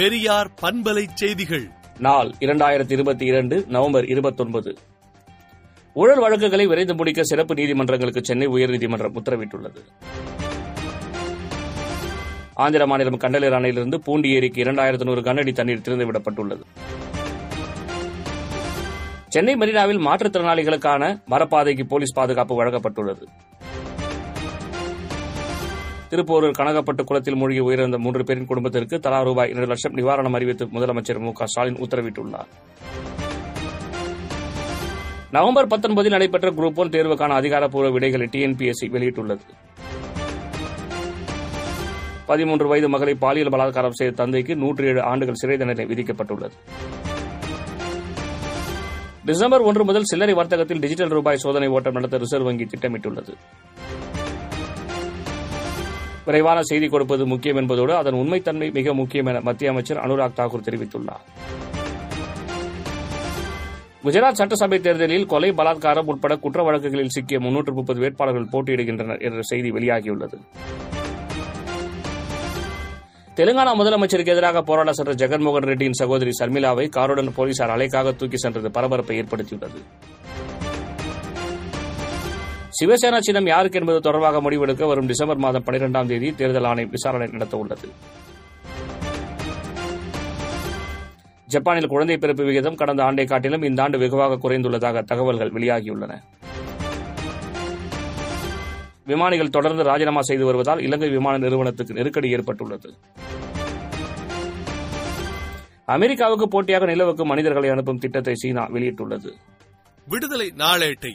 பெரியார் பண்பலை செய்திகள். நாள் இரண்டாயிரத்தி இருபத்தி இரண்டு நவம்பர் இருபத்தொன்பது. ஊழல் வழக்குகளை விரைந்து முடிக்க சிறப்பு நீதிமன்றங்களுக்கு சென்னை உயர்நீதிமன்றம் உத்தரவிட்டுள்ளது. ஆந்திர மாநிலம் கண்டலர் அணையிலிருந்து பூண்டி ஏரிக்கு இரண்டாயிரத்து நூறு கனஅடி தண்ணீர் திறந்துவிடப்பட்டுள்ளது. சென்னை மெரினாவில் மாற்றுத்திறனாளிகளுக்கான மரப்பாதைக்கு போலீஸ் பாதுகாப்பு வழங்கப்பட்டுள்ளது. திருப்போரூர் கனகப்பட்டு குளத்தில் மூழ்கி உயிரிழந்த மூன்று பேரின் குடும்பத்திற்கு தலா ரூபாய் இரண்டு லட்சம் நிவாரணம் அறிவித்து முதலமைச்சர் மு ஸ்டாலின் உத்தரவிட்டுள்ளார். நவம்பர் பத்தொன்பதில் நடைபெற்ற குரூப் ஒன் தேர்வுக்கான அதிகாரப்பூர்வ விடைகளை டிஎன்பிஎஸ்சி வெளியிட்டுள்ளது. பதிமூன்று வயது மகளை பாலியல் பலாத்காரம் செய்த தந்தைக்கு நூற்றி ஏழு ஆண்டுகள் சிறை தண்டனை விதிக்கப்பட்டுள்ளது. டிசம்பர் ஒன்று முதல் சில்லறை வர்த்தகத்தில் டிஜிட்டல் ரூபாய் சோதனை ஓட்டம் நடத்த ரிசர்வ் வங்கி திட்டமிட்டுள்ளது. விரைவான செய்தி கொடுப்பது முக்கியம் என்பதோடு அதன் உண்மைத்தன்மை மிக முக்கியம் என மத்திய அமைச்சர் அனுராக் தாக்கூர் தெரிவித்துள்ளார். குஜராத் சட்டசபை தேர்தலில் கொலை பலாத்காரம் உட்பட குற்ற வழக்குகளில் சிக்கிய முன்னூற்று முப்பது வேட்பாளர்கள் போட்டியிடுகின்றனர் என்ற செய்தி வெளியாகியுள்ளது. தெலுங்கானா முதலமைச்சருக்கு எதிராக போராட சென்ற ஜெகன்மோகன் ரெட்டியின் சகோதரி சர்மிளாவை காருடன் போலீசார் அலைக்காக தூக்கி சென்றது பரபரப்பை ஏற்படுத்தியுள்ளது. சிவசேனா சின்னம் யாருக்கு என்பது தொடர்பாக முடிவெடுக்க வரும் டிசம்பர் மாதம் பனிரெண்டாம் தேதி தேர்தல் ஆணையம் விசாரணை நடத்த உள்ளது ஜப்பானில் குழந்தை பிறப்பு விகிதம் கடந்த ஆண்டை காட்டிலும் இந்த ஆண்டு வெகுவாக குறைந்துள்ளதாக தகவல்கள் வெளியாகியுள்ளன. விமானிகள் தொடர்ந்து ராஜினாமா செய்து வருவதால் இலங்கை விமான நிறுவனத்துக்கு நெருக்கடி ஏற்பட்டுள்ளது. அமெரிக்காவுக்கு போட்டியாக நிலவுக்கு மனிதர்களை அனுப்பும் திட்டத்தை சீனா வெளியிட்டுள்ளது. விடுதலை நாளேட்டை